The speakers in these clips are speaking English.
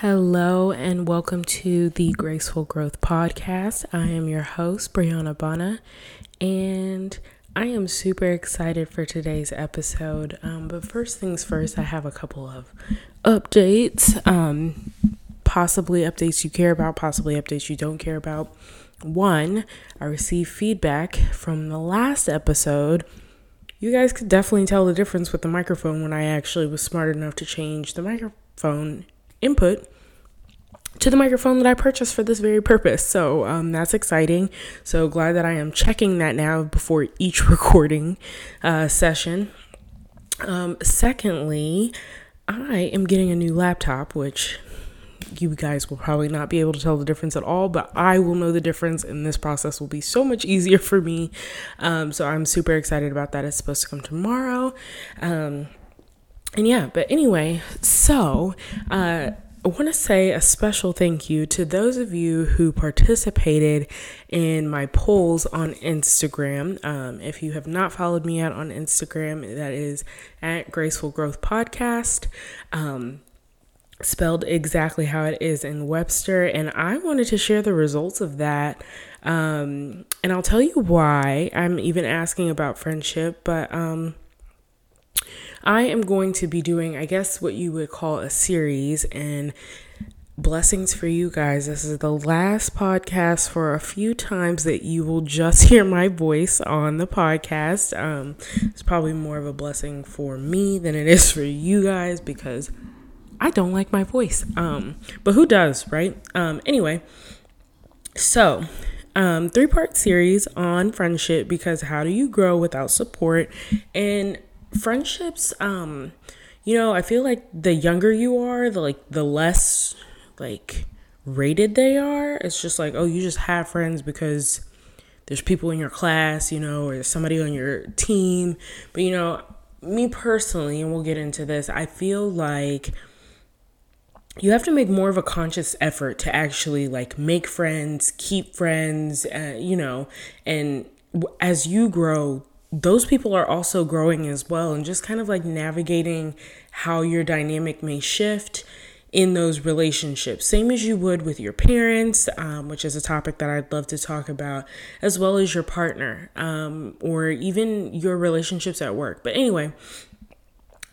Hello, and welcome to the Graceful Growth Podcast. I am your host, Brianna Bana, and I am super excited for today's episode. Um, but first things first, I have a couple of updates. Um, possibly updates you care about, possibly updates you don't care about. One, I received feedback from the last episode. You guys could definitely tell the difference with the microphone when I actually was smart enough to change the microphone input to the microphone that I purchased for this very purpose. So um, that's exciting. So glad that I am checking that now before each recording uh, session. Um, secondly, I am getting a new laptop, which you guys will probably not be able to tell the difference at all, but I will know the difference, and this process will be so much easier for me. Um, so I'm super excited about that. It's supposed to come tomorrow. And yeah, but anyway, so uh, I want to say a special thank you to those of you who participated in my polls on Instagram. Um, if you have not followed me out on Instagram, that is at Graceful Growth Podcast. Um, spelled exactly how it is in Webster. And I wanted to share the results of that. Um, and I'll tell you why I'm even asking about friendship, but um, I am going to be doing, I guess, what you would call a series. And blessings for you guys. This is the last podcast for a few times that you will just hear my voice on the podcast. Um, it's probably more of a blessing for me than it is for you guys because I don't like my voice. Um, but who does, right? Um, anyway, so um, three part series on friendship because how do you grow without support? And friendships, um, you know, I feel like the younger you are, the like the less like rated they are. It's just like, oh, you just have friends because there's people in your class, you know, or there's somebody on your team. But you know, me personally, and we'll get into this, I feel like you have to make more of a conscious effort to actually like make friends, keep friends, uh, you know, and as you grow, those people are also growing as well and just kind of like navigating how your dynamic may shift in those relationships, same as you would with your parents, um, which is a topic that I'd love to talk about, as well as your partner um, or even your relationships at work. But anyway,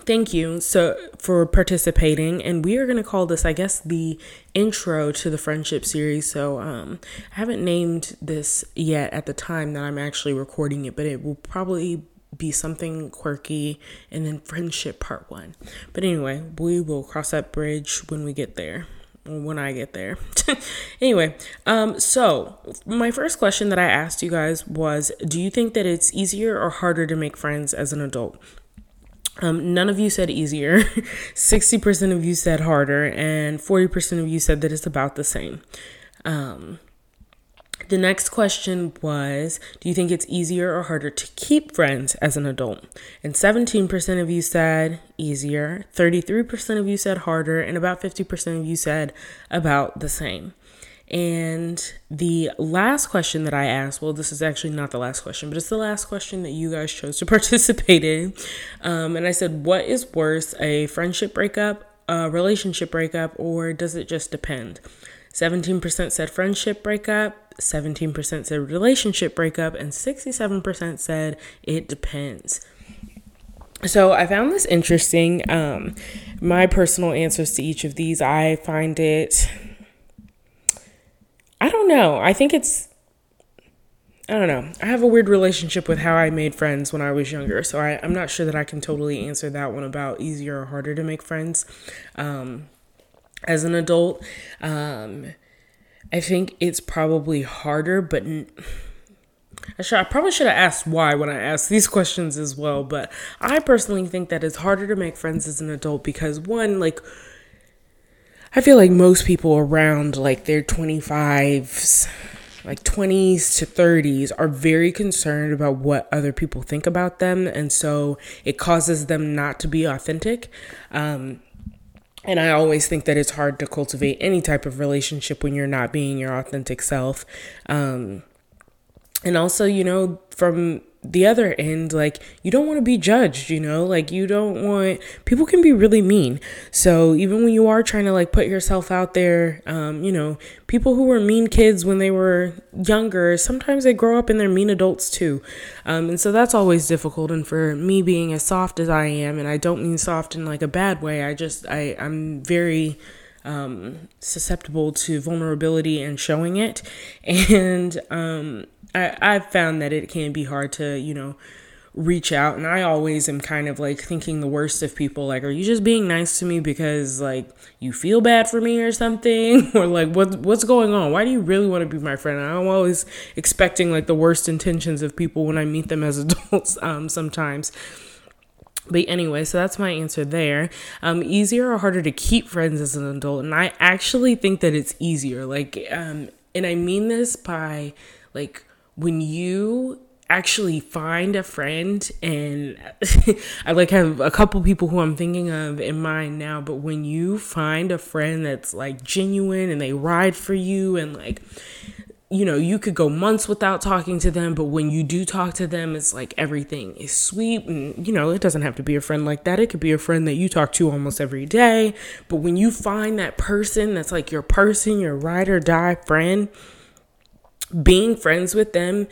thank you so for participating and we are going to call this i guess the intro to the friendship series so um, i haven't named this yet at the time that i'm actually recording it but it will probably be something quirky and then friendship part one but anyway we will cross that bridge when we get there when I get there. anyway, um, so my first question that I asked you guys was Do you think that it's easier or harder to make friends as an adult? Um, none of you said easier. 60% of you said harder, and 40% of you said that it's about the same. Um, the next question was Do you think it's easier or harder to keep friends as an adult? And 17% of you said easier, 33% of you said harder, and about 50% of you said about the same. And the last question that I asked, well, this is actually not the last question, but it's the last question that you guys chose to participate in. Um, and I said, what is worse, a friendship breakup, a relationship breakup, or does it just depend? 17% said friendship breakup, 17% said relationship breakup, and 67% said it depends. So I found this interesting. Um, my personal answers to each of these, I find it I don't know. I think it's I don't know. I have a weird relationship with how I made friends when I was younger, so I, am not sure that I can totally answer that one about easier or harder to make friends. Um, as an adult, um, I think it's probably harder, but I, should, I probably should have asked why when I asked these questions as well. But I personally think that it's harder to make friends as an adult because one, like I feel like most people around like their 25s, like 20s to 30s, are very concerned about what other people think about them. And so it causes them not to be authentic. Um, and I always think that it's hard to cultivate any type of relationship when you're not being your authentic self. Um, and also, you know, from the other end, like you don't want to be judged, you know, like you don't want people can be really mean. So even when you are trying to like put yourself out there, um, you know, people who were mean kids when they were younger, sometimes they grow up and they're mean adults too. Um, and so that's always difficult. And for me being as soft as I am, and I don't mean soft in like a bad way, I just, I, I'm very, um, susceptible to vulnerability and showing it. And um, I, I've found that it can be hard to, you know, reach out. And I always am kind of like thinking the worst of people. Like are you just being nice to me because like you feel bad for me or something? Or like what what's going on? Why do you really want to be my friend? I'm always expecting like the worst intentions of people when I meet them as adults um sometimes but anyway, so that's my answer there. Um, easier or harder to keep friends as an adult? And I actually think that it's easier. Like, um, and I mean this by like when you actually find a friend and I like have a couple people who I'm thinking of in mind now, but when you find a friend that's like genuine and they ride for you and like you know, you could go months without talking to them, but when you do talk to them, it's like everything is sweet. And, you know, it doesn't have to be a friend like that. It could be a friend that you talk to almost every day. But when you find that person that's like your person, your ride or die friend, being friends with them,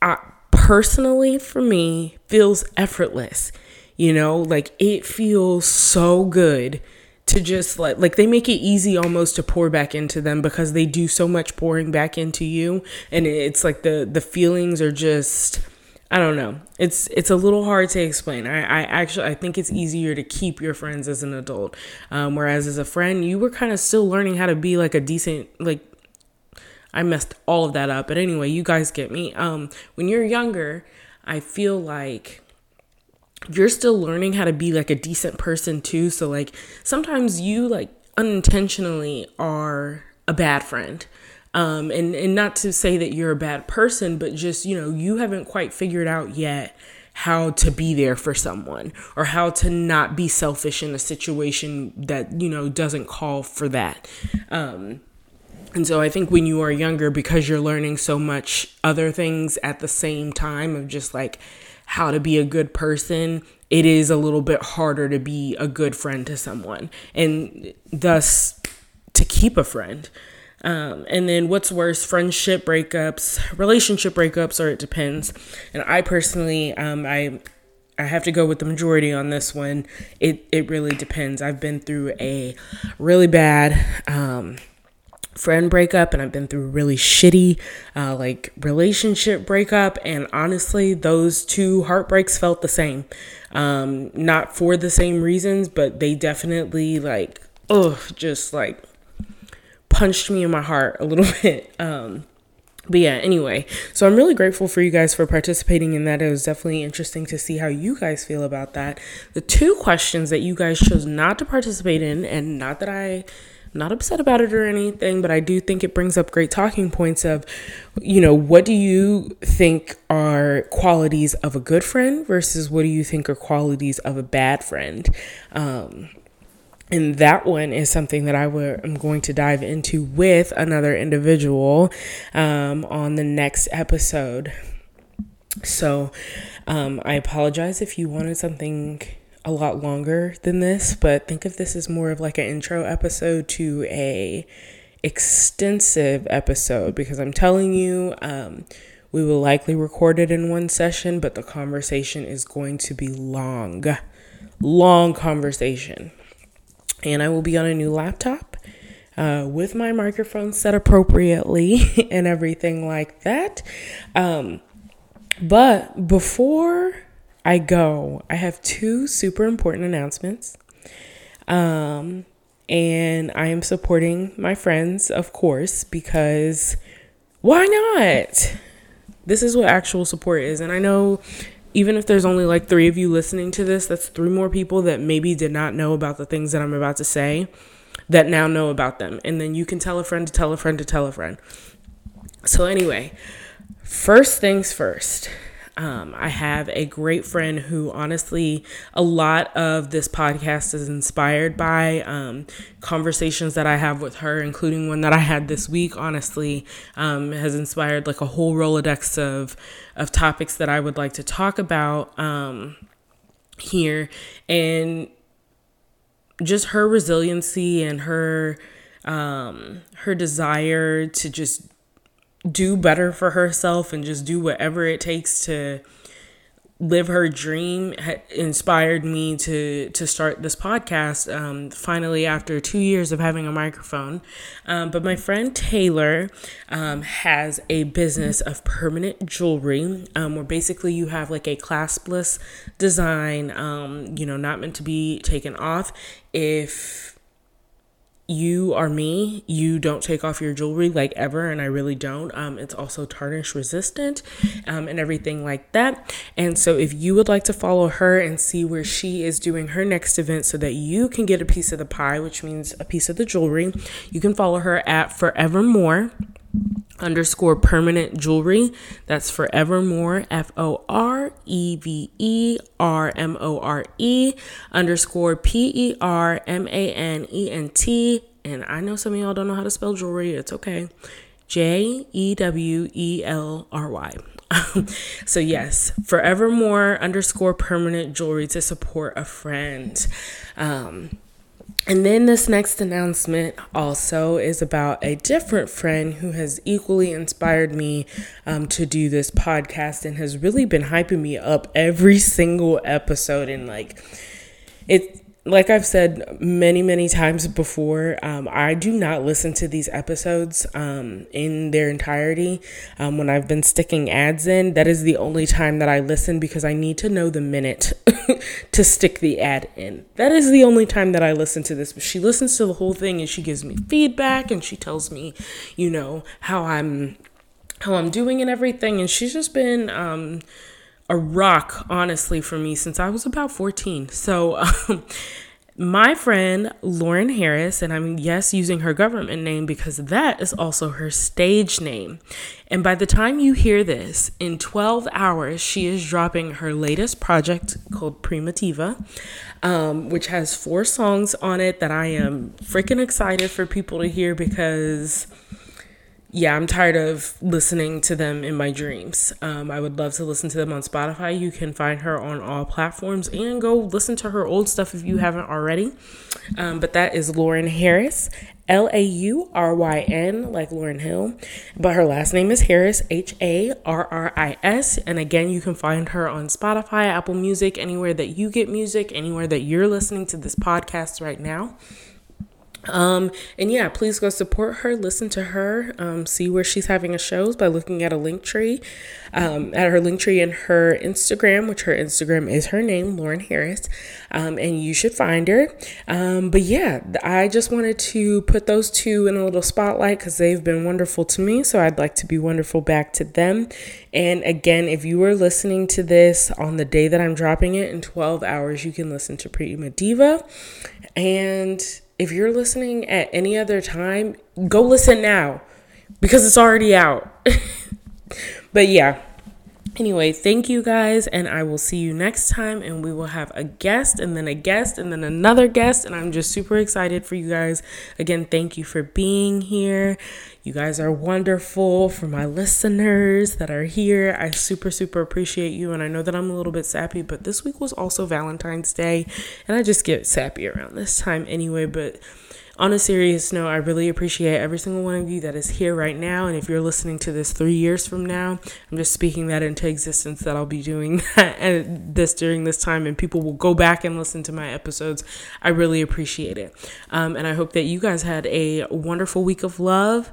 I, personally for me, feels effortless. You know, like it feels so good to just like like they make it easy almost to pour back into them because they do so much pouring back into you and it's like the the feelings are just I don't know. It's it's a little hard to explain. I, I actually I think it's easier to keep your friends as an adult, um, whereas as a friend you were kind of still learning how to be like a decent like. I messed all of that up, but anyway, you guys get me. Um, when you're younger, I feel like you're still learning how to be like a decent person too. So like sometimes you like unintentionally are a bad friend. Um, and, and not to say that you're a bad person, but just, you know, you haven't quite figured out yet how to be there for someone or how to not be selfish in a situation that, you know, doesn't call for that. Um, and so I think when you are younger, because you're learning so much other things at the same time of just like how to be a good person, it is a little bit harder to be a good friend to someone and thus to keep a friend. Um, and then what's worse, friendship breakups, relationship breakups, or it depends. And I personally, um, I I have to go with the majority on this one. It it really depends. I've been through a really bad um, friend breakup and I've been through really shitty uh, like relationship breakup and honestly those two heartbreaks felt the same um not for the same reasons but they definitely like ugh just like punched me in my heart a little bit um but yeah, anyway, so I'm really grateful for you guys for participating in that. It was definitely interesting to see how you guys feel about that. The two questions that you guys chose not to participate in, and not that I not upset about it or anything, but I do think it brings up great talking points of, you know, what do you think are qualities of a good friend versus what do you think are qualities of a bad friend? Um, and that one is something that I am going to dive into with another individual um, on the next episode. So um, I apologize if you wanted something a lot longer than this, but think of this as more of like an intro episode to a extensive episode because I'm telling you, um, we will likely record it in one session, but the conversation is going to be long, long conversation. And I will be on a new laptop uh, with my microphone set appropriately and everything like that. Um, but before I go, I have two super important announcements. Um, and I am supporting my friends, of course, because why not? This is what actual support is. And I know even if there's only like three of you listening to this, that's three more people that maybe did not know about the things that I'm about to say that now know about them. And then you can tell a friend to tell a friend to tell a friend. So, anyway, first things first. Um, I have a great friend who, honestly, a lot of this podcast is inspired by um, conversations that I have with her, including one that I had this week. Honestly, um, has inspired like a whole rolodex of of topics that I would like to talk about um, here, and just her resiliency and her um, her desire to just do better for herself and just do whatever it takes to live her dream inspired me to to start this podcast um, finally after two years of having a microphone. Um, but my friend taylor um, has a business of permanent jewelry um, where basically you have like a claspless design um, you know not meant to be taken off. If you are me, you don't take off your jewelry like ever, and I really don't. Um, it's also tarnish resistant um, and everything like that. And so, if you would like to follow her and see where she is doing her next event so that you can get a piece of the pie, which means a piece of the jewelry, you can follow her at Forevermore underscore permanent jewelry. That's forevermore, F O R E V E R M O R E underscore P E R M A N E N T. And I know some of y'all don't know how to spell jewelry. It's okay. J E W E L R Y. so yes, forevermore underscore permanent jewelry to support a friend. Um, and then this next announcement also is about a different friend who has equally inspired me um, to do this podcast and has really been hyping me up every single episode. And like, it like I've said many, many times before, um, I do not listen to these episodes um, in their entirety. Um, when I've been sticking ads in, that is the only time that I listen because I need to know the minute to stick the ad in. That is the only time that I listen to this. But she listens to the whole thing and she gives me feedback and she tells me, you know, how I'm how I'm doing and everything. And she's just been um, a rock, honestly, for me since I was about 14. So, um, my friend Lauryn Harris, and I'm yes using her government name because that is also her stage name. And by the time you hear this, in 12 hours, she is dropping her latest project called Primitiva, um, which has four songs on it that I am freaking excited for people to hear because yeah, I'm tired of listening to them in my dreams. Um, I would love to listen to them on Spotify. You can find her on all platforms and go listen to her old stuff if you haven't already. Um, but that is Lauryn Harris, L A U R Y N, like Lauryn Hill. But her last name is Harris, H A R R I S. And again, you can find her on Spotify, Apple Music, anywhere that you get music, anywhere that you're listening to this podcast right now. Um, and yeah, please go support her, listen to her, um, see where she's having a shows by looking at a link tree, um, at her link tree and her Instagram, which her Instagram is her name, Lauryn Harris. Um, and you should find her. Um, but yeah, I just wanted to put those two in a little spotlight because they've been wonderful to me. So I'd like to be wonderful back to them. And again, if you are listening to this on the day that I'm dropping it in 12 hours, you can listen to Prima Diva. And if you're listening at any other time, go listen now because it's already out. but yeah. Anyway, thank you guys, and I will see you next time. And we will have a guest, and then a guest, and then another guest. And I'm just super excited for you guys. Again, thank you for being here. You guys are wonderful for my listeners that are here. I super, super appreciate you. And I know that I'm a little bit sappy, but this week was also Valentine's Day. And I just get sappy around this time anyway. But on a serious note, I really appreciate every single one of you that is here right now. And if you're listening to this three years from now, I'm just speaking that into existence that I'll be doing that this during this time and people will go back and listen to my episodes. I really appreciate it. Um, and I hope that you guys had a wonderful week of love,